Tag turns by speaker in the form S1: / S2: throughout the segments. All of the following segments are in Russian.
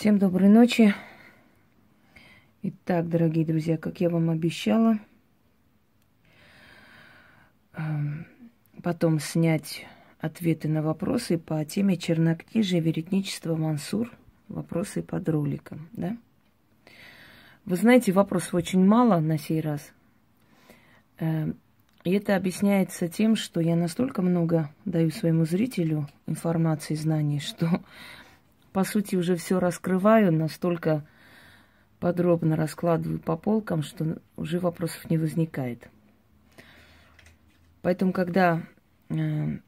S1: Всем доброй ночи. Итак, дорогие друзья, как я вам обещала, эм, потом снять ответы на вопросы по теме чернокнижия веретничества Мансур. Вопросы под роликом, да? Вы знаете, вопросов очень мало на сей раз. Эм, и это объясняется тем, что я настолько много даю своему зрителю информации, знаний, что, по сути, уже все раскрываю, настолько подробно раскладываю по полкам, что уже вопросов не возникает. Поэтому, когда э,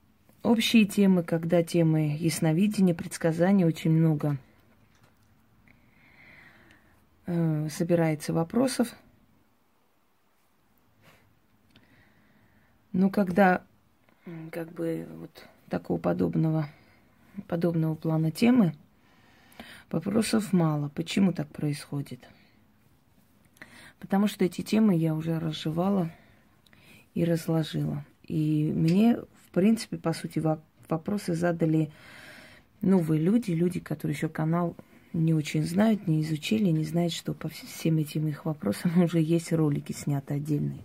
S1: общие темы, когда темы ясновидения, предсказания, очень много э, собирается вопросов – Ну, когда как бы вот такого подобного, подобного плана темы, вопросов мало. Почему так происходит? Потому что эти темы я уже разжевала и разложила. И мне, в принципе, по сути, вопросы задали новые люди, люди, которые еще канал не очень знают, не изучили, не знают, что по всем этим их вопросам уже есть ролики сняты отдельные.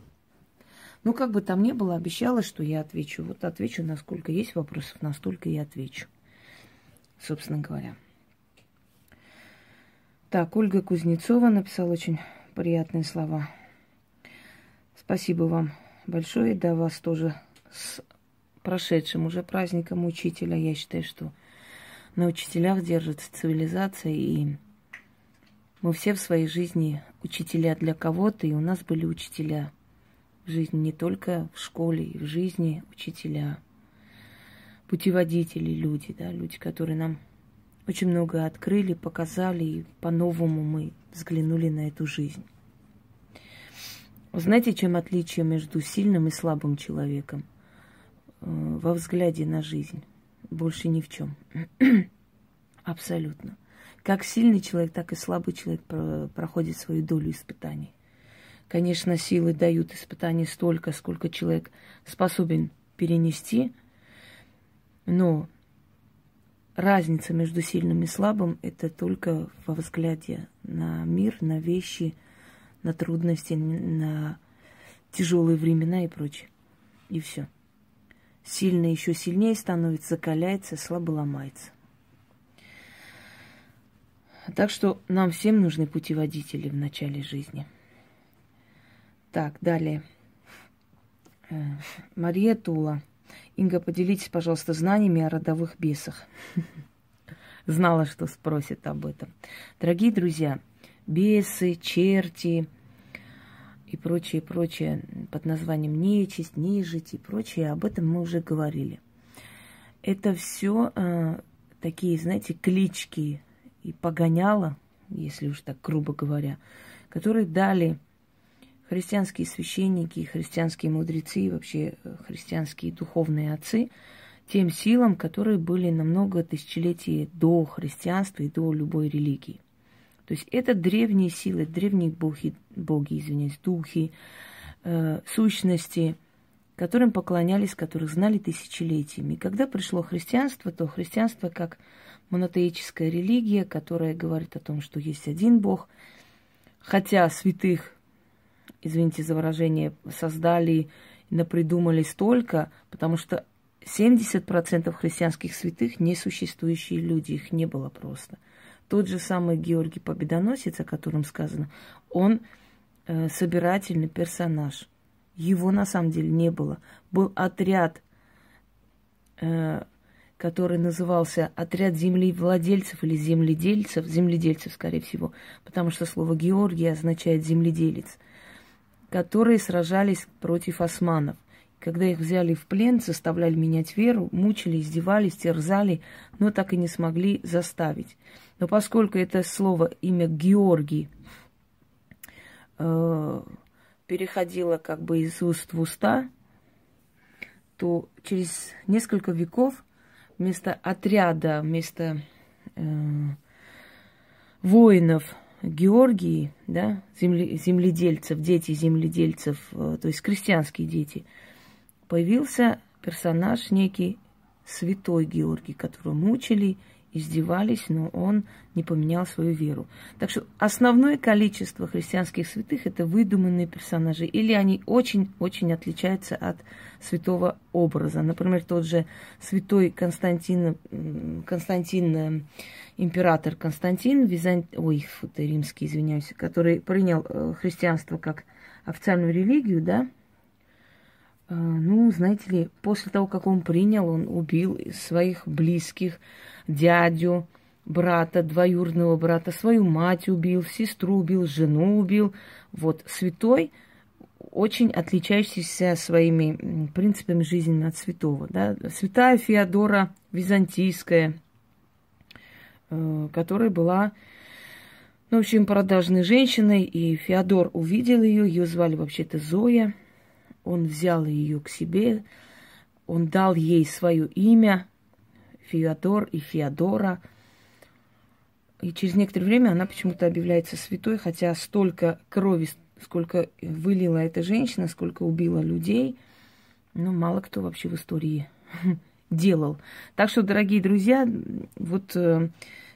S1: Ну, как бы там ни было, обещала, что я отвечу. Вот отвечу, насколько есть вопросов, настолько и отвечу. Собственно говоря. Так, Ольга Кузнецова написала очень приятные слова. Спасибо вам большое. Да, вас тоже с прошедшим уже праздником учителя. Я считаю, что на учителях держится цивилизация, и мы все в своей жизни учителя для кого-то, и у нас были учителя жизни не только в школе, и в жизни учителя, путеводители, люди, да, люди, которые нам очень много открыли, показали, и по-новому мы взглянули на эту жизнь. знаете, чем отличие между сильным и слабым человеком? Э, во взгляде на жизнь. Больше ни в чем. Абсолютно. Как сильный человек, так и слабый человек проходит свою долю испытаний. Конечно, силы дают испытания столько, сколько человек способен перенести, но разница между сильным и слабым – это только во взгляде на мир, на вещи, на трудности, на тяжелые времена и прочее. И все. Сильный еще сильнее становится, закаляется, слабо ломается. Так что нам всем нужны путеводители в начале жизни – так, далее. Э, Мария Тула. Инга, поделитесь, пожалуйста, знаниями о родовых бесах. Знала, что спросят об этом. Дорогие друзья, бесы, черти и прочее, прочее под названием нечисть, нежить и прочее, об этом мы уже говорили. Это все э, такие, знаете, клички и погоняла, если уж так грубо говоря, которые дали христианские священники, христианские мудрецы и вообще э, христианские духовные отцы тем силам, которые были намного тысячелетий до христианства и до любой религии. То есть это древние силы, древние боги, боги извиняюсь, духи, э, сущности, которым поклонялись, которых знали тысячелетиями. И когда пришло христианство, то христианство как монотеическая религия, которая говорит о том, что есть один Бог, хотя святых извините за выражение, создали напридумали столько, потому что 70% христианских святых несуществующие люди, их не было просто. Тот же самый Георгий Победоносец, о котором сказано, он э, собирательный персонаж. Его на самом деле не было. Был отряд, э, который назывался отряд землевладельцев или земледельцев, земледельцев, скорее всего, потому что слово Георгий означает земледелец которые сражались против османов. Когда их взяли в плен, заставляли менять веру, мучили, издевались, терзали, но так и не смогли заставить. Но поскольку это слово, имя Георгий, э, переходило как бы из уст в уста, то через несколько веков вместо отряда, вместо э, воинов – Георгии, да, земле, земледельцев, дети земледельцев, э, то есть крестьянские дети, появился персонаж некий святой Георгий, которого мучили, издевались, но он не поменял свою веру. Так что основное количество христианских святых это выдуманные персонажи, или они очень-очень отличаются от святого образа. Например, тот же святой Константин, Константин э, император Константин, Визант... ой, фу, римский, извиняюсь, который принял э, христианство как официальную религию, да, ну, знаете ли, после того, как он принял, он убил своих близких, дядю, брата, двоюродного брата, свою мать убил, сестру убил, жену убил. Вот, святой, очень отличающийся своими принципами жизни от святого. Да? Святая Феодора Византийская, э, которая была, ну, в общем, продажной женщиной, и Феодор увидел ее, ее звали вообще-то Зоя, он взял ее к себе, он дал ей свое имя, Феодор и Феодора. И через некоторое время она почему-то объявляется святой, хотя столько крови, сколько вылила эта женщина, сколько убила людей, ну, мало кто вообще в истории делал. Так что, дорогие друзья, вот э,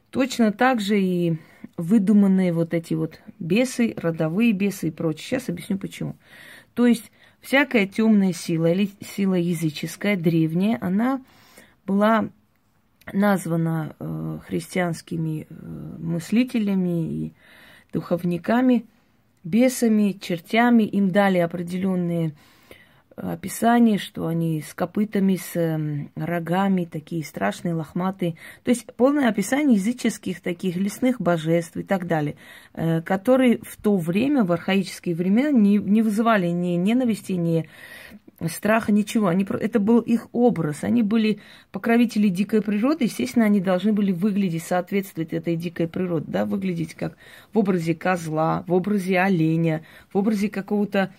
S1: точно так же и выдуманные вот эти вот бесы, родовые бесы и прочее. Сейчас объясню почему. То есть всякая темная сила или сила языческая, древняя, она была названа э, христианскими э, мыслителями и духовниками, бесами, чертями. Им дали определенные э, описания, что они с копытами, с э, рогами, такие страшные, лохматые. То есть полное описание языческих таких лесных божеств и так далее, э, которые в то время, в архаические времена, не, не вызывали ни ненависти, ни страха, ничего. Они, это был их образ. Они были покровители дикой природы. Естественно, они должны были выглядеть, соответствовать этой дикой природе. Да? Выглядеть как в образе козла, в образе оленя, в образе какого-то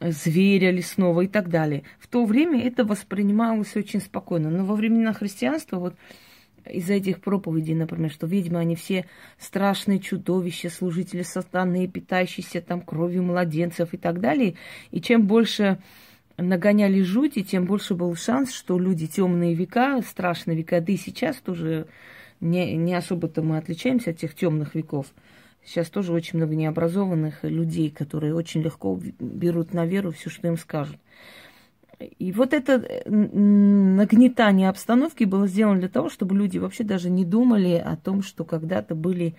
S1: зверя лесного и так далее. В то время это воспринималось очень спокойно. Но во времена христианства вот из-за этих проповедей, например, что ведьмы, они все страшные чудовища, служители сатаны, питающиеся там кровью младенцев и так далее. И чем больше нагоняли жути, тем больше был шанс, что люди темные века, страшные века, да и сейчас тоже не, не особо-то мы отличаемся от тех темных веков. Сейчас тоже очень много необразованных людей, которые очень легко берут на веру все, что им скажут. И вот это нагнетание обстановки было сделано для того, чтобы люди вообще даже не думали о том, что когда-то были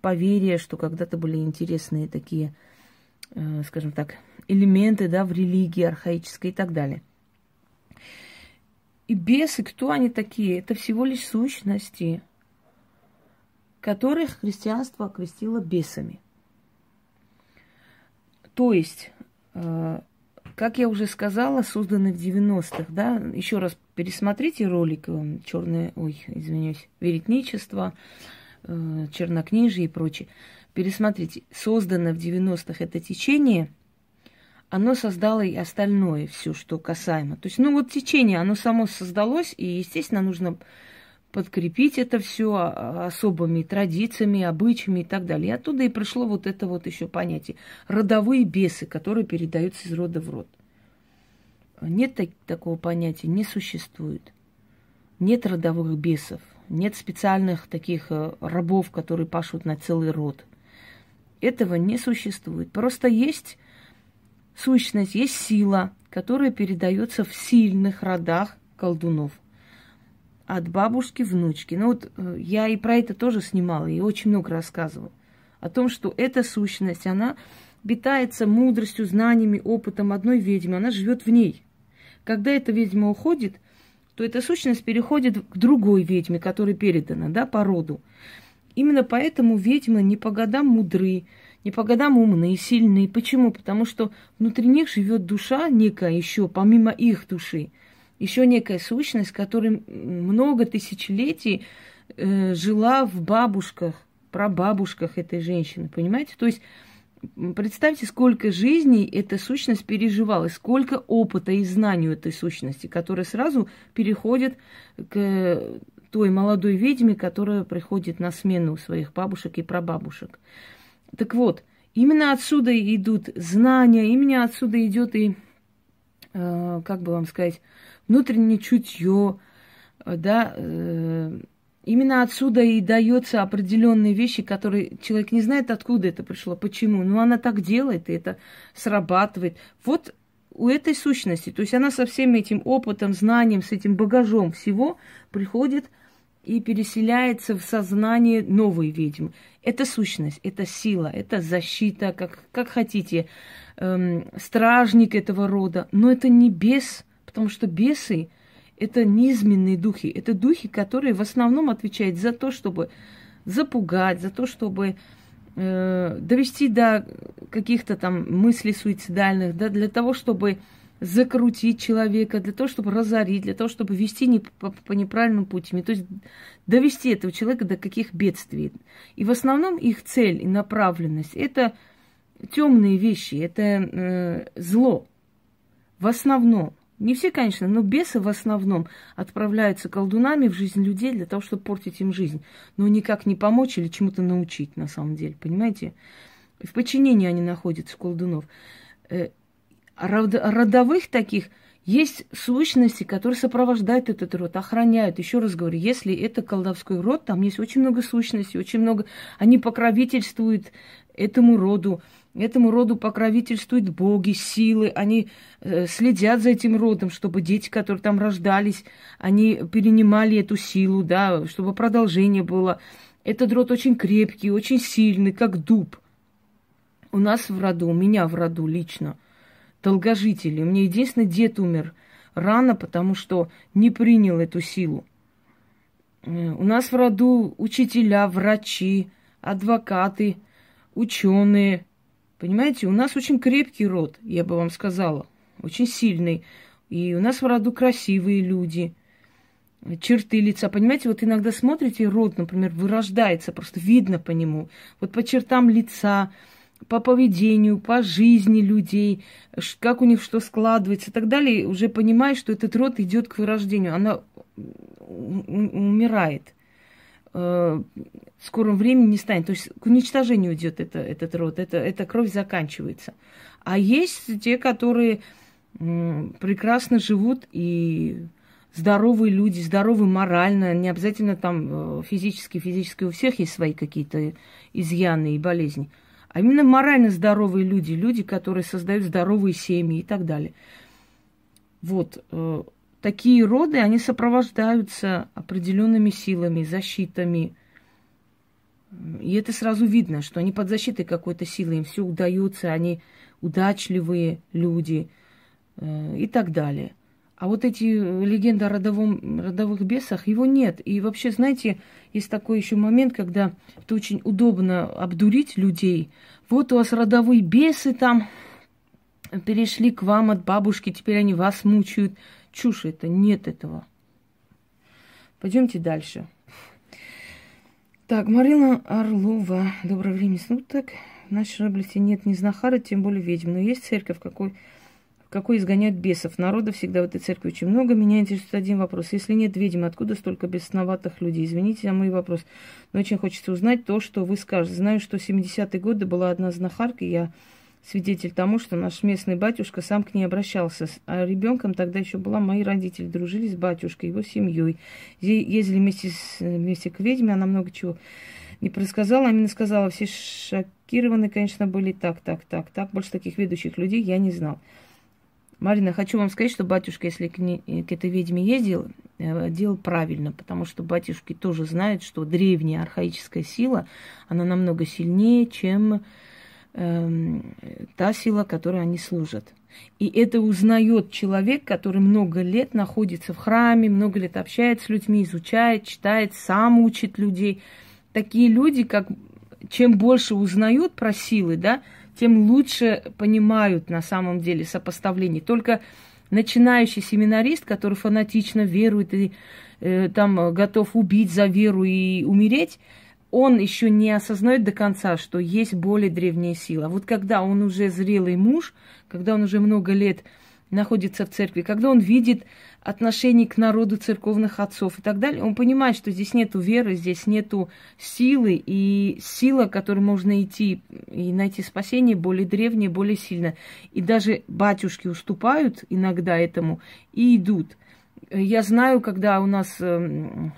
S1: поверья, что когда-то были интересные такие, э, скажем так, элементы да, в религии архаической и так далее. И бесы, кто они такие? Это всего лишь сущности, которых христианство окрестило бесами. То есть, э, как я уже сказала, созданы в 90-х, да, еще раз пересмотрите ролик э, черное, ой, извиняюсь, веретничество, э, чернокнижие и прочее. Пересмотрите, создано в 90-х это течение – оно создало и остальное, все, что касаемо. То есть, ну вот течение, оно само создалось, и, естественно, нужно подкрепить это все а, особыми традициями, обычаями и так далее. И оттуда и пришло вот это вот еще понятие. Родовые бесы, которые передаются из рода в род. Нет так, такого понятия, не существует. Нет родовых бесов, нет специальных таких э, рабов, которые пашут на целый род. Этого не существует. Просто есть сущность, есть сила, которая передается в сильных родах колдунов. От бабушки внучки. Ну вот э, я и про это тоже снимала, и очень много рассказывала. О том, что эта сущность, она питается мудростью, знаниями, опытом одной ведьмы. Она живет в ней. Когда эта ведьма уходит, то эта сущность переходит к другой ведьме, которая передана, да, по роду. Именно поэтому ведьмы не по годам мудры, не по годам умные, сильные. Почему? Потому что внутри них живет душа некая еще, помимо их души. Еще некая сущность, которая много тысячелетий э, жила в бабушках, прабабушках этой женщины. Понимаете? То есть представьте, сколько жизней эта сущность переживала, сколько опыта и знаний у этой сущности, которая сразу переходит к той молодой ведьме, которая приходит на смену у своих бабушек и прабабушек. Так вот, именно отсюда идут знания, именно отсюда идет и, э, как бы вам сказать, внутреннее чутье, да, э, Именно отсюда и дается определенные вещи, которые человек не знает, откуда это пришло, почему. Но она так делает, и это срабатывает. Вот у этой сущности, то есть она со всем этим опытом, знанием, с этим багажом всего приходит и переселяется в сознание новой ведьмы. Это сущность, это сила, это защита, как, как хотите, эм, стражник этого рода. Но это не бес, потому что бесы это низменные духи. Это духи, которые в основном отвечают за то, чтобы запугать, за то, чтобы э, довести до каких-то там мыслей суицидальных, да, для того, чтобы закрутить человека, для того, чтобы разорить, для того, чтобы вести не по, по неправильным путям, то есть довести этого человека до каких бедствий. И в основном их цель и направленность – это темные вещи, это э, зло. В основном. Не все, конечно, но бесы в основном отправляются колдунами в жизнь людей для того, чтобы портить им жизнь. Но никак не помочь или чему-то научить, на самом деле, понимаете? В подчинении они находятся, колдунов. Э, родовых таких есть сущности, которые сопровождают этот род, охраняют. Еще раз говорю, если это колдовской род, там есть очень много сущностей, очень много... Они покровительствуют этому роду. Этому роду покровительствуют боги, силы, они э, следят за этим родом, чтобы дети, которые там рождались, они перенимали эту силу, да, чтобы продолжение было. Этот род очень крепкий, очень сильный, как дуб. У нас в роду, у меня в роду лично, долгожители. У меня единственный дед умер рано, потому что не принял эту силу. Э, у нас в роду учителя, врачи, адвокаты, ученые – Понимаете, у нас очень крепкий род, я бы вам сказала, очень сильный. И у нас в роду красивые люди, черты лица. Понимаете, вот иногда смотрите, род, например, вырождается, просто видно по нему. Вот по чертам лица, по поведению, по жизни людей, как у них что складывается и так далее, уже понимаешь, что этот род идет к вырождению, она умирает. Э, в скором времени не станет. То есть к уничтожению идет это, этот род, это, эта кровь заканчивается. А есть те, которые прекрасно живут и здоровые люди, здоровы морально, не обязательно там э, физически, физически у всех есть свои какие-то изъяны и болезни, а именно морально здоровые люди, люди, которые создают здоровые семьи и так далее. Вот, э, такие роды, они сопровождаются определенными силами, защитами. И это сразу видно, что они под защитой какой-то силы, им все удается, они удачливые люди э, и так далее. А вот эти легенды о родовом, родовых бесах, его нет. И вообще, знаете, есть такой еще момент, когда это очень удобно обдурить людей. Вот у вас родовые бесы там перешли к вам от бабушки, теперь они вас мучают. Чушь это, нет этого. Пойдемте дальше. Так, Марина Орлова. Доброе время суток. В нашей области нет ни знахара, тем более ведьм. Но есть церковь, какой, в какой изгоняют бесов. Народа всегда в этой церкви очень много. Меня интересует один вопрос. Если нет ведьм, откуда столько бесноватых людей? Извините за мой вопрос. Но очень хочется узнать то, что вы скажете. Знаю, что в 70-е годы была одна знахарка. Я свидетель тому, что наш местный батюшка сам к ней обращался. А ребенком тогда еще была мои родители, дружили с батюшкой, его семьей. Ездили вместе, с, вместе к ведьме, она много чего не рассказала, а именно сказала, все шокированы, конечно, были так, так, так, так. Больше таких ведущих людей я не знал. Марина, хочу вам сказать, что батюшка, если к, не, к этой ведьме ездил, э, делал правильно, потому что батюшки тоже знают, что древняя архаическая сила, она намного сильнее, чем Эм, та сила, которой они служат. И это узнает человек, который много лет находится в храме, много лет общается с людьми, изучает, читает, сам учит людей. Такие люди, как чем больше узнают про силы, да, тем лучше понимают на самом деле сопоставление. Только начинающий семинарист, который фанатично верует и э, там готов убить за веру и умереть, он еще не осознает до конца, что есть более древняя сила. Вот когда он уже зрелый муж, когда он уже много лет находится в церкви, когда он видит отношение к народу церковных отцов и так далее, он понимает, что здесь нету веры, здесь нету силы, и сила, которой можно идти и найти спасение, более древняя, более сильная. И даже батюшки уступают иногда этому и идут. Я знаю, когда у нас эм,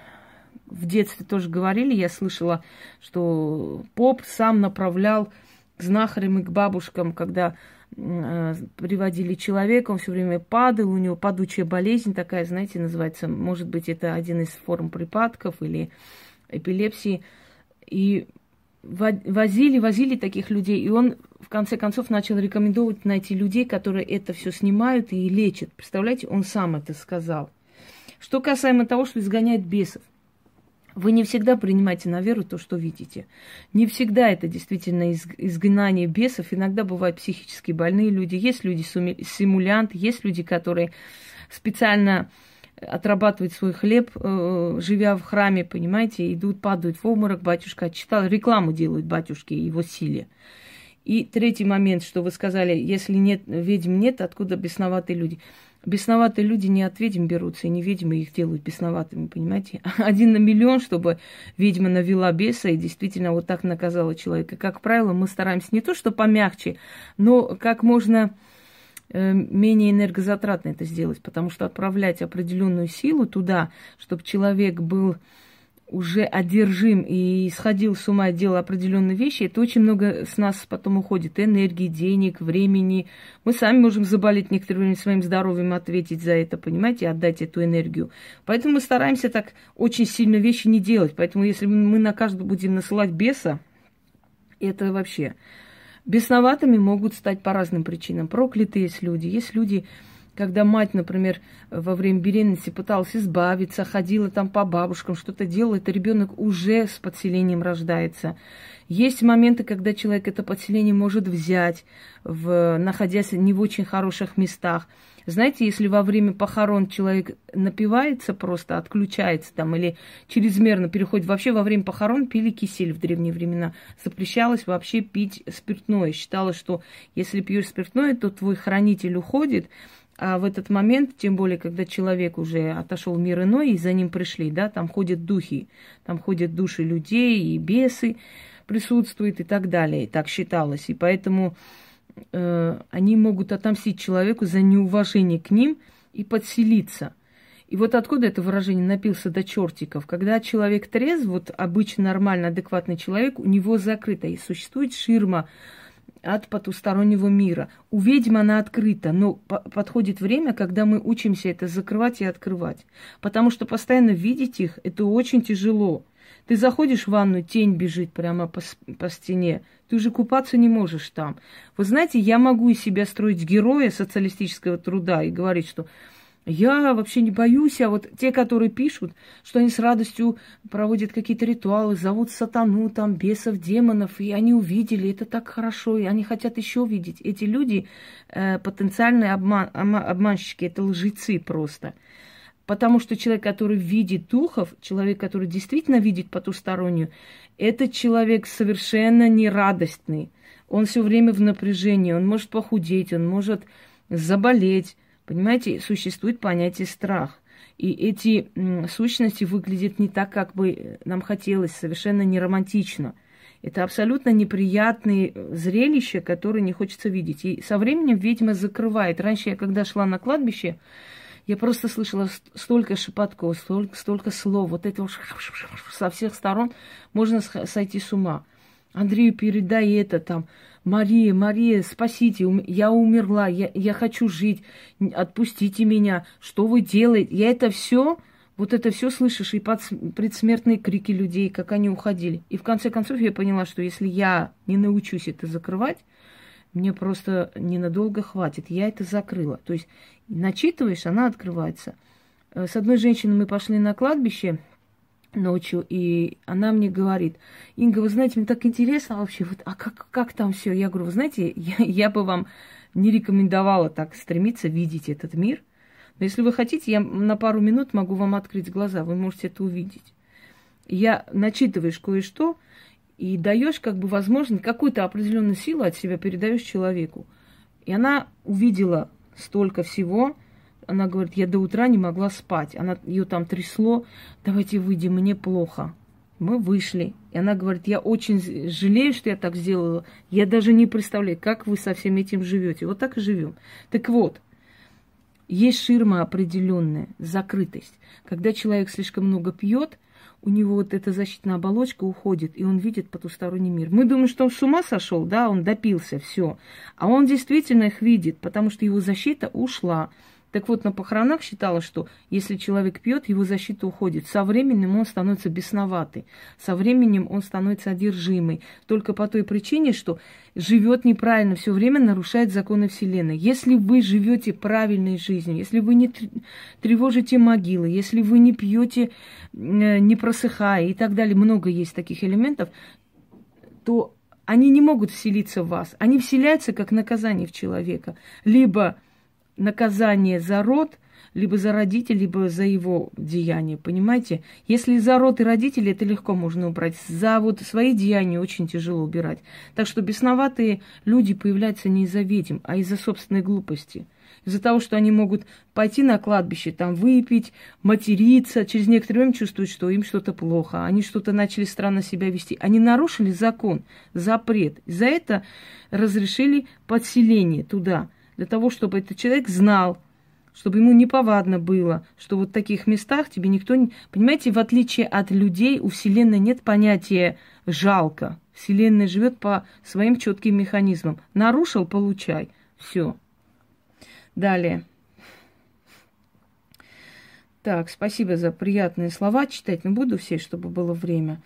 S1: в детстве тоже говорили, я слышала, что поп сам направлял к знахарям и к бабушкам, когда э, приводили человека, он все время падал, у него падучая болезнь такая, знаете, называется, может быть, это один из форм припадков или эпилепсии. И возили, возили таких людей, и он в конце концов начал рекомендовать найти людей, которые это все снимают и лечат. Представляете, он сам это сказал. Что касаемо того, что изгоняет бесов. Вы не всегда принимаете на веру то, что видите. Не всегда это действительно изгнание бесов. Иногда бывают психически больные люди. Есть люди симулянты, есть люди, которые специально отрабатывают свой хлеб, э, живя в храме, понимаете, идут, падают в обморок, батюшка отчитал, рекламу делают батюшке его силе. И третий момент, что вы сказали, если нет ведьм нет, откуда бесноватые люди? Бесноватые люди не от ведьм берутся, и не ведьмы их делают бесноватыми, понимаете? Один на миллион, чтобы ведьма навела беса и действительно вот так наказала человека. Как правило, мы стараемся не то, что помягче, но как можно э, менее энергозатратно это сделать, потому что отправлять определенную силу туда, чтобы человек был уже одержим и сходил с ума делал определенные вещи, это очень много с нас потом уходит. Энергии, денег, времени. Мы сами можем заболеть некоторое время своим здоровьем, ответить за это, понимаете, отдать эту энергию. Поэтому мы стараемся так очень сильно вещи не делать. Поэтому если мы на каждого будем насылать беса, это вообще... Бесноватыми могут стать по разным причинам. Проклятые есть люди. Есть люди, когда мать, например, во время беременности пыталась избавиться, ходила там по бабушкам, что-то делала, это ребенок уже с подселением рождается. Есть моменты, когда человек это подселение может взять, в, находясь не в очень хороших местах. Знаете, если во время похорон человек напивается просто, отключается там или чрезмерно переходит, вообще во время похорон пили кисель в древние времена. Запрещалось вообще пить спиртное. Считалось, что если пьешь спиртное, то твой хранитель уходит, а в этот момент, тем более, когда человек уже отошел в мир иной, и за ним пришли, да, там ходят духи, там ходят души людей и бесы присутствуют и так далее. Так считалось. И поэтому э, они могут отомстить человеку за неуважение к ним и подселиться. И вот откуда это выражение напился до чертиков? Когда человек трезв, вот обычно нормально, адекватный человек, у него закрыто, и существует ширма от потустороннего мира. У ведьм она открыта, но подходит время, когда мы учимся это закрывать и открывать. Потому что постоянно видеть их, это очень тяжело. Ты заходишь в ванну, тень бежит прямо по, по стене. Ты уже купаться не можешь там. Вы знаете, я могу из себя строить героя социалистического труда и говорить, что я вообще не боюсь, а вот те, которые пишут, что они с радостью проводят какие-то ритуалы, зовут сатану, там, бесов, демонов, и они увидели, это так хорошо, и они хотят еще видеть. Эти люди э, потенциальные обман, обманщики, это лжецы просто. Потому что человек, который видит духов, человек, который действительно видит потустороннюю, этот человек совершенно нерадостный. Он все время в напряжении, он может похудеть, он может заболеть. Понимаете, существует понятие страх. И эти сущности выглядят не так, как бы нам хотелось, совершенно не романтично. Это абсолютно неприятные зрелища, которые не хочется видеть. И со временем ведьма закрывает. Раньше я, когда шла на кладбище, я просто слышала столько шепотков, столько, столько слов. Вот это со всех сторон можно сойти с ума. Андрею передай это там. Мария, Мария, спасите, я умерла, я, я хочу жить, отпустите меня, что вы делаете? Я это все, вот это все слышишь, и под предсмертные крики людей, как они уходили. И в конце концов я поняла, что если я не научусь это закрывать, мне просто ненадолго хватит. Я это закрыла. То есть начитываешь, она открывается. Э, с одной женщиной мы пошли на кладбище, ночью, и она мне говорит, Инга, вы знаете, мне так интересно вообще, вот, а как, как там все? Я говорю, вы знаете, я, я бы вам не рекомендовала так стремиться видеть этот мир, но если вы хотите, я на пару минут могу вам открыть глаза, вы можете это увидеть. Я начитываешь кое-что и даешь как бы возможность, какую-то определенную силу от себя передаешь человеку. И она увидела столько всего, она говорит, я до утра не могла спать. Она ее там трясло, давайте выйдем, мне плохо. Мы вышли. И она говорит, я очень жалею, что я так сделала. Я даже не представляю, как вы со всем этим живете. Вот так и живем. Так вот, есть ширма определенная, закрытость. Когда человек слишком много пьет, у него вот эта защитная оболочка уходит, и он видит потусторонний мир. Мы думаем, что он с ума сошел, да, он допился, все. А он действительно их видит, потому что его защита ушла. Так вот, на похоронах считалось, что если человек пьет, его защита уходит. Со временем он становится бесноватый, со временем он становится одержимый. Только по той причине, что живет неправильно, все время нарушает законы Вселенной. Если вы живете правильной жизнью, если вы не тревожите могилы, если вы не пьете, э, не просыхая и так далее, много есть таких элементов, то они не могут вселиться в вас. Они вселяются как наказание в человека. Либо наказание за род, либо за родителей, либо за его деяния, понимаете? Если за род и родители, это легко можно убрать. За вот свои деяния очень тяжело убирать. Так что бесноватые люди появляются не из-за ведьм, а из-за собственной глупости. Из-за того, что они могут пойти на кладбище, там выпить, материться, через некоторое время чувствуют, что им что-то плохо, они что-то начали странно себя вести. Они нарушили закон, запрет. За это разрешили подселение туда – для того, чтобы этот человек знал, чтобы ему неповадно было, что вот в таких местах тебе никто не... Понимаете, в отличие от людей, у Вселенной нет понятия «жалко». Вселенная живет по своим четким механизмам. Нарушил – получай. Все. Далее. Так, спасибо за приятные слова. Читать не буду все, чтобы было время.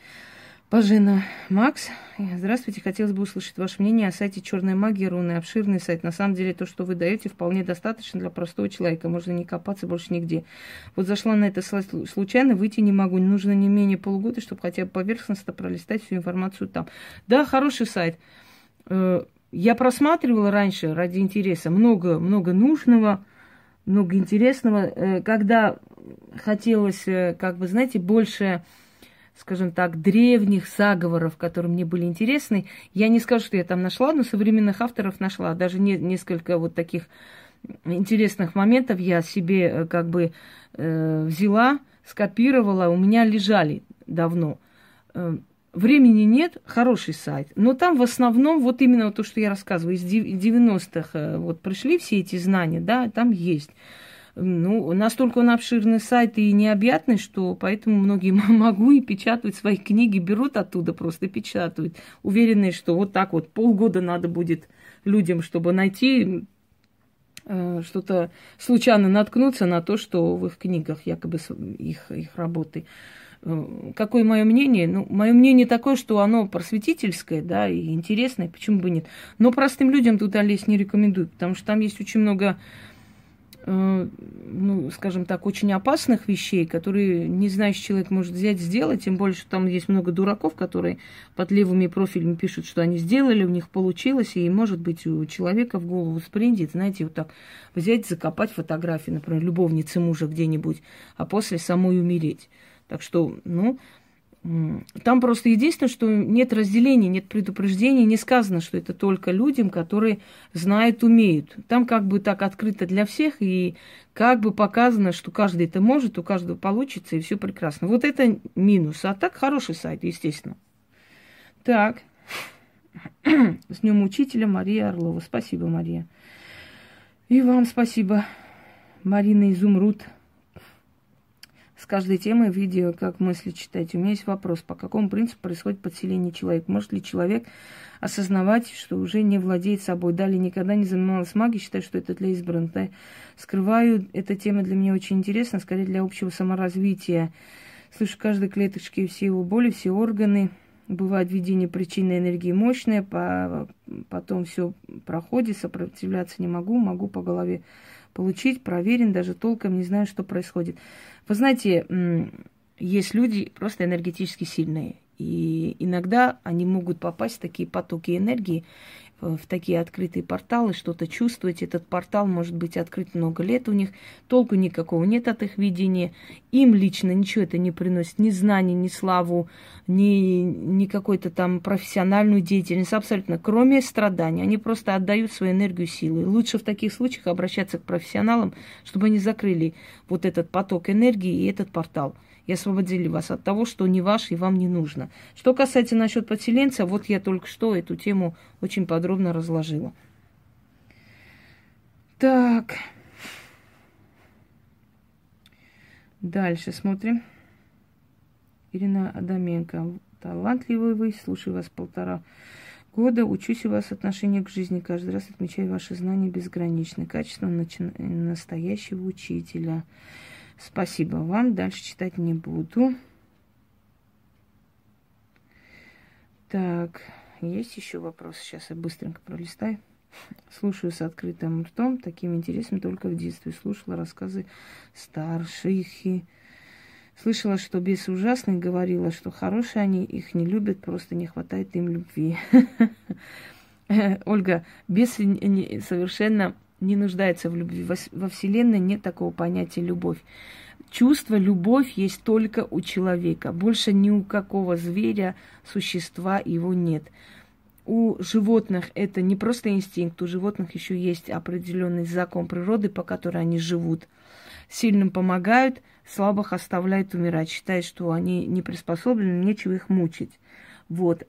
S1: Бажена Макс, здравствуйте. Хотелось бы услышать ваше мнение о сайте Черная магия руны. Обширный сайт. На самом деле, то, что вы даете, вполне достаточно для простого человека. Можно не копаться больше нигде. Вот зашла на это случайно, выйти не могу. Нужно не менее полугода, чтобы хотя бы поверхностно пролистать всю информацию там. Да, хороший сайт. Э, я просматривала раньше ради интереса много, много нужного, много интересного. Э, когда хотелось, э, как бы, знаете, больше скажем так, древних заговоров, которые мне были интересны. Я не скажу, что я там нашла, но современных авторов нашла. Даже не, несколько вот таких интересных моментов я себе э, как бы э, взяла, скопировала, у меня лежали давно. Э, времени нет, хороший сайт. Но там в основном вот именно то, что я рассказываю, из 90-х э, вот пришли все эти знания, да, там есть ну, настолько он обширный сайт и необъятный, что поэтому многие могу и печатают свои книги, берут оттуда просто печатают, уверенные, что вот так вот полгода надо будет людям, чтобы найти э, что-то случайно наткнуться на то, что в их книгах якобы их, их работы. Э, какое мое мнение? Ну, мое мнение такое, что оно просветительское, да, и интересное, почему бы нет. Но простым людям туда лезть не рекомендую, потому что там есть очень много ну, скажем так, очень опасных вещей, которые не знающий человек может взять, сделать, тем более, что там есть много дураков, которые под левыми профилями пишут, что они сделали, у них получилось, и, может быть, у человека в голову сприндит, знаете, вот так взять, закопать фотографии, например, любовницы мужа где-нибудь, а после самой умереть. Так что, ну, там просто единственное, что нет разделения, нет предупреждения, не сказано, что это только людям, которые знают, умеют. Там как бы так открыто для всех, и как бы показано, что каждый это может, у каждого получится, и все прекрасно. Вот это минус. А так хороший сайт, естественно. Так. С днем учителя Мария Орлова. Спасибо, Мария. И вам спасибо, Марина Изумруд с каждой темой видео, как мысли читать. У меня есть вопрос, по какому принципу происходит подселение человека? Может ли человек осознавать, что уже не владеет собой? Далее никогда не занималась магией, считаю, что это для избранных. Да? Скрываю, эта тема для меня очень интересна, скорее для общего саморазвития. Слышу каждой клеточке все его боли, все органы. Бывает видение причины энергии мощное, по, потом все проходит, сопротивляться не могу, могу по голове получить, проверен, даже толком не знаю, что происходит. Вы знаете, есть люди просто энергетически сильные. И иногда они могут попасть в такие потоки энергии, в такие открытые порталы, что-то чувствовать. Этот портал может быть открыт много лет у них, толку никакого нет от их видения. Им лично ничего это не приносит, ни знаний, ни славу, ни, ни какой-то там профессиональную деятельность, абсолютно, кроме страданий. Они просто отдают свою энергию силы. Лучше в таких случаях обращаться к профессионалам, чтобы они закрыли вот этот поток энергии и этот портал и освободили вас от того, что не ваше и вам не нужно. Что касается насчет подселенца, вот я только что эту тему очень подробно разложила. Так. Дальше смотрим. Ирина Адаменко. Талантливый вы, слушаю вас полтора года, учусь у вас отношение к жизни. Каждый раз отмечаю ваши знания безграничны. Качество начи- настоящего учителя. Спасибо вам. Дальше читать не буду. Так, есть еще вопрос? Сейчас я быстренько пролистаю. Слушаю с открытым ртом, таким интересом только в детстве. Слушала рассказы старших и слышала, что бес ужасный, говорила, что хорошие они, их не любят, просто не хватает им любви. Ольга, бес совершенно не нуждается в любви. Во Вселенной нет такого понятия любовь. Чувство, любовь есть только у человека. Больше ни у какого зверя, существа его нет у животных это не просто инстинкт, у животных еще есть определенный закон природы, по которой они живут. Сильным помогают, слабых оставляют умирать, считают, что они не приспособлены, нечего их мучить. Вот.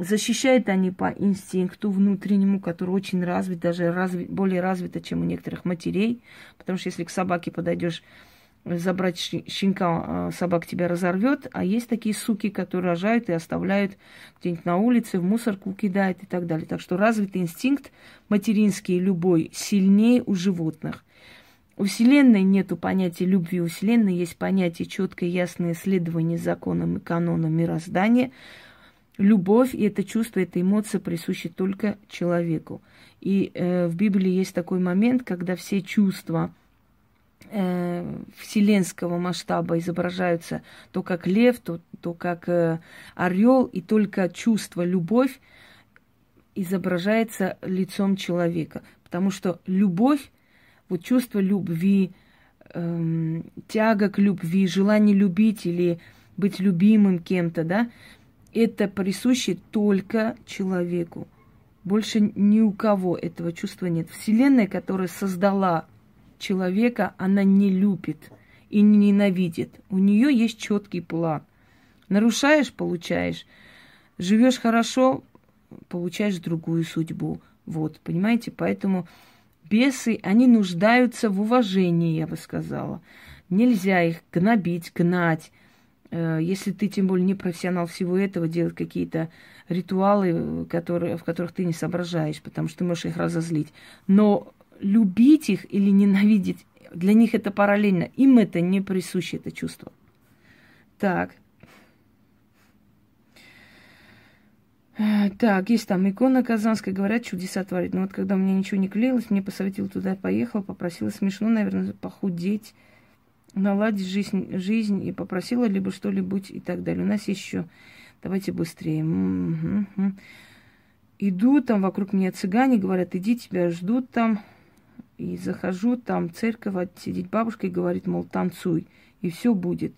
S1: Э, защищают они по инстинкту внутреннему, который очень развит, даже развит, более развито, чем у некоторых матерей. Потому что если к собаке подойдешь забрать щенка, а, собак тебя разорвет, а есть такие суки, которые рожают и оставляют где-нибудь на улице, в мусорку кидают и так далее. Так что развитый инстинкт материнский любой сильнее у животных. У Вселенной нету понятия любви, у Вселенной есть понятие четкое, ясное следование законам и канонам мироздания. Любовь и это чувство, эта эмоция присущи только человеку. И э, в Библии есть такой момент, когда все чувства – э, вселенского масштаба изображаются то как лев, то, то как э, орел, и только чувство, любовь изображается лицом человека. Потому что любовь, вот чувство любви, э, тяга к любви, желание любить или быть любимым кем-то, да, это присуще только человеку. Больше ни у кого этого чувства нет. Вселенная, которая создала человека она не любит и не ненавидит. У нее есть четкий план. Нарушаешь, получаешь. Живешь хорошо, получаешь другую судьбу. Вот, понимаете? Поэтому бесы, они нуждаются в уважении, я бы сказала. Нельзя их гнобить, гнать. Э, если ты, тем более, не профессионал всего этого, делать какие-то ритуалы, которые, в которых ты не соображаешь, потому что ты можешь их разозлить. Но любить их или ненавидеть, для них это параллельно. Им это не присуще, это чувство. Так. Так, есть там икона Казанская, говорят, чудеса творит. Но вот когда у меня ничего не клеилось, мне посоветовал туда поехал, попросила смешно, наверное, похудеть, наладить жизнь, жизнь и попросила либо что-нибудь и так далее. У нас еще, давайте быстрее. Угу. Иду, там вокруг меня цыгане, говорят, иди, тебя ждут там. И захожу, там церковь, сидит бабушка и говорит, мол, танцуй, и все будет.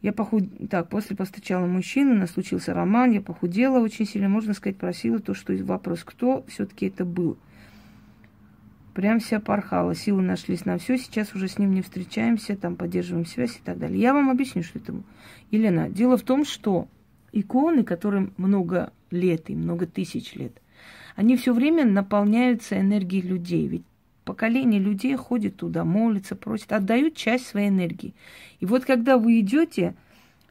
S1: Я похуд... Так, после повстречала мужчину, у нас случился роман, я похудела очень сильно, можно сказать, просила то, что вопрос, кто все-таки это был. Прям вся порхала, силы нашлись на все, сейчас уже с ним не встречаемся, там поддерживаем связь и так далее. Я вам объясню, что это. Елена, дело в том, что иконы, которым много лет и много тысяч лет, они все время наполняются энергией людей. Ведь поколение людей ходит туда, молится, просит, отдают часть своей энергии. И вот когда вы идете,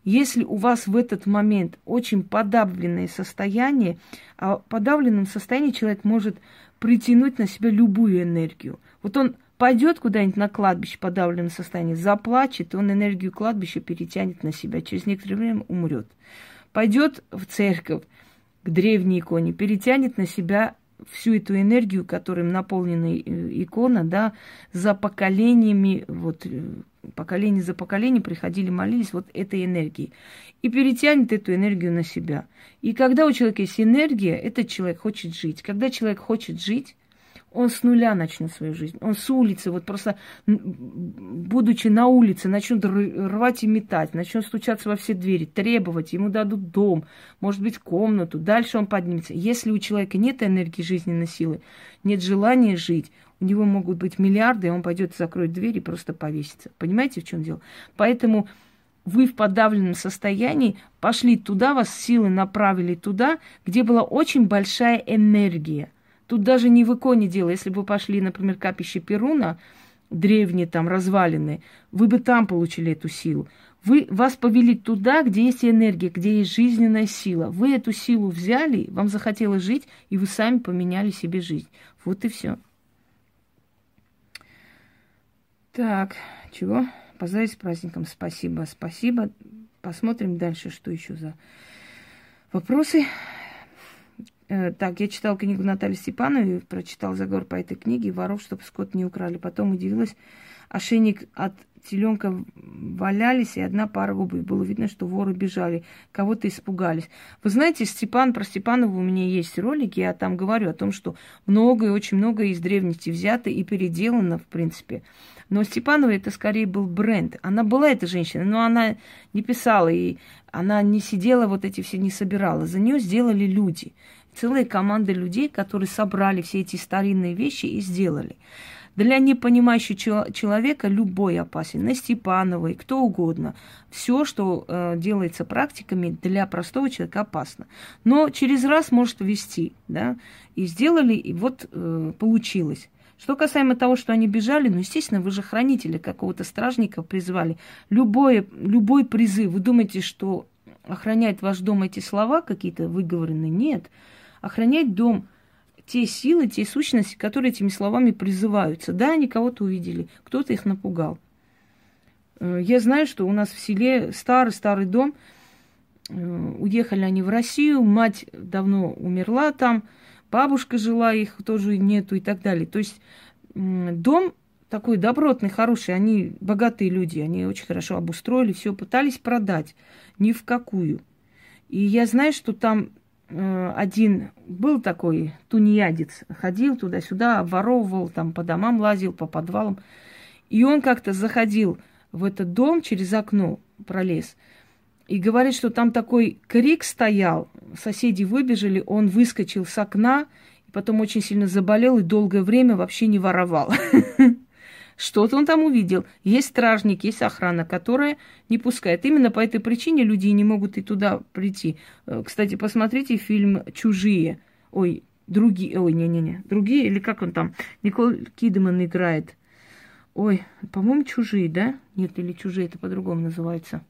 S1: если у вас в этот момент очень подавленное состояние, а в подавленном состоянии человек может притянуть на себя любую энергию. Вот он пойдет куда-нибудь на кладбище в подавленном состоянии, заплачет, он энергию кладбища перетянет на себя, через некоторое время умрет. Пойдет в церковь к древней иконе, перетянет на себя всю эту энергию, которым наполнена икона, да, за поколениями, вот э, поколение за поколение приходили, молились вот этой энергией. И перетянет эту энергию на себя. И когда у человека есть энергия, этот человек хочет жить. Когда человек хочет жить, он с нуля начнет свою жизнь. Он с улицы, вот просто, будучи на улице, начнет рвать и метать, начнет стучаться во все двери, требовать, ему дадут дом, может быть, комнату. Дальше он поднимется. Если у человека нет энергии жизненной силы, нет желания жить, у него могут быть миллиарды, и он пойдет закроет дверь и просто повесится. Понимаете, в чем дело? Поэтому вы в подавленном состоянии пошли туда, вас силы направили туда, где была очень большая энергия – Тут даже не в иконе дело. Если бы вы пошли, например, капище Перуна, древние там развалины, вы бы там получили эту силу. Вы, вас повели туда, где есть энергия, где есть жизненная сила. Вы эту силу взяли, вам захотелось жить, и вы сами поменяли себе жизнь. Вот и все. Так, чего? Поздравить с праздником. Спасибо, спасибо. Посмотрим дальше, что еще за вопросы. Э, так, я читал книгу Натальи Степановой, прочитал заговор по этой книге, воров, чтобы скот не украли. Потом удивилась, ошейник от теленка валялись, и одна пара обуви. Было видно, что воры бежали, кого-то испугались. Вы знаете, Степан, про Степанова у меня есть ролик, я там говорю о том, что многое, очень многое из древности взято и переделано, в принципе. Но Степанова это скорее был бренд. Она была эта женщина, но она не писала, и она не сидела, вот эти все не собирала. За нее сделали люди. Целая команда людей, которые собрали все эти старинные вещи и сделали. Для непонимающего человека любой опасен, на Степановой, кто угодно. Все, что э, делается практиками, для простого человека опасно. Но через раз может ввести, да, и сделали, и вот э, получилось. Что касаемо того, что они бежали, ну, естественно, вы же хранители какого-то стражника призвали. Любой, любой призыв, вы думаете, что охраняет ваш дом эти слова какие-то выговоренные? Нет. Охранять дом – те силы, те сущности, которые этими словами призываются. Да, они кого-то увидели, кто-то их напугал. Э, я знаю, что у нас в селе старый-старый дом, э, уехали они в Россию, мать давно умерла там, бабушка жила, их тоже нету и так далее. То есть дом такой добротный, хороший, они богатые люди, они очень хорошо обустроили, все пытались продать, ни в какую. И я знаю, что там один был такой тунеядец, ходил туда-сюда, обворовывал, там по домам лазил, по подвалам. И он как-то заходил в этот дом через окно, пролез. И говорит, что там такой крик стоял, соседи выбежали, он выскочил с окна, потом очень сильно заболел и долгое время вообще не воровал. Что-то он там увидел. Есть стражник, есть охрана, которая не пускает. Именно по этой причине люди не могут и туда прийти. Э, кстати, посмотрите фильм «Чужие». Ой, другие, ой, не-не-не, другие, или как он там, Николь Кидман играет. Ой, по-моему, «Чужие», да? Нет, или «Чужие», это по-другому называется.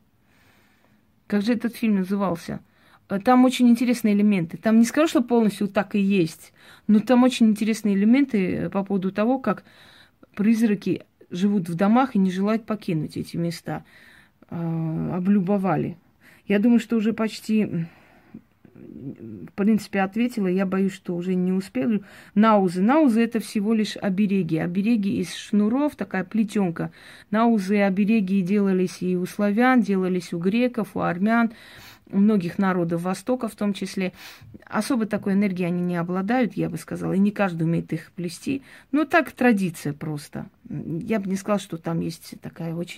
S1: Как же этот фильм назывался? Э, там очень интересные элементы. Там не скажу, что полностью так и есть, но там очень интересные элементы э, по поводу того, как призраки живут в домах и не желают покинуть эти места. Э, облюбовали. Я думаю, что уже почти, в принципе, ответила. Я боюсь, что уже не успею. Наузы. Наузы это всего лишь обереги. Обереги из шнуров, такая плетенка. Наузы обереги делались и у славян, делались у греков, у армян у многих народов Востока в том числе. Особо такой энергии они не обладают, я бы сказала, и не каждый умеет их плести. Ну, так традиция просто. Я бы не сказала, что там есть такая очень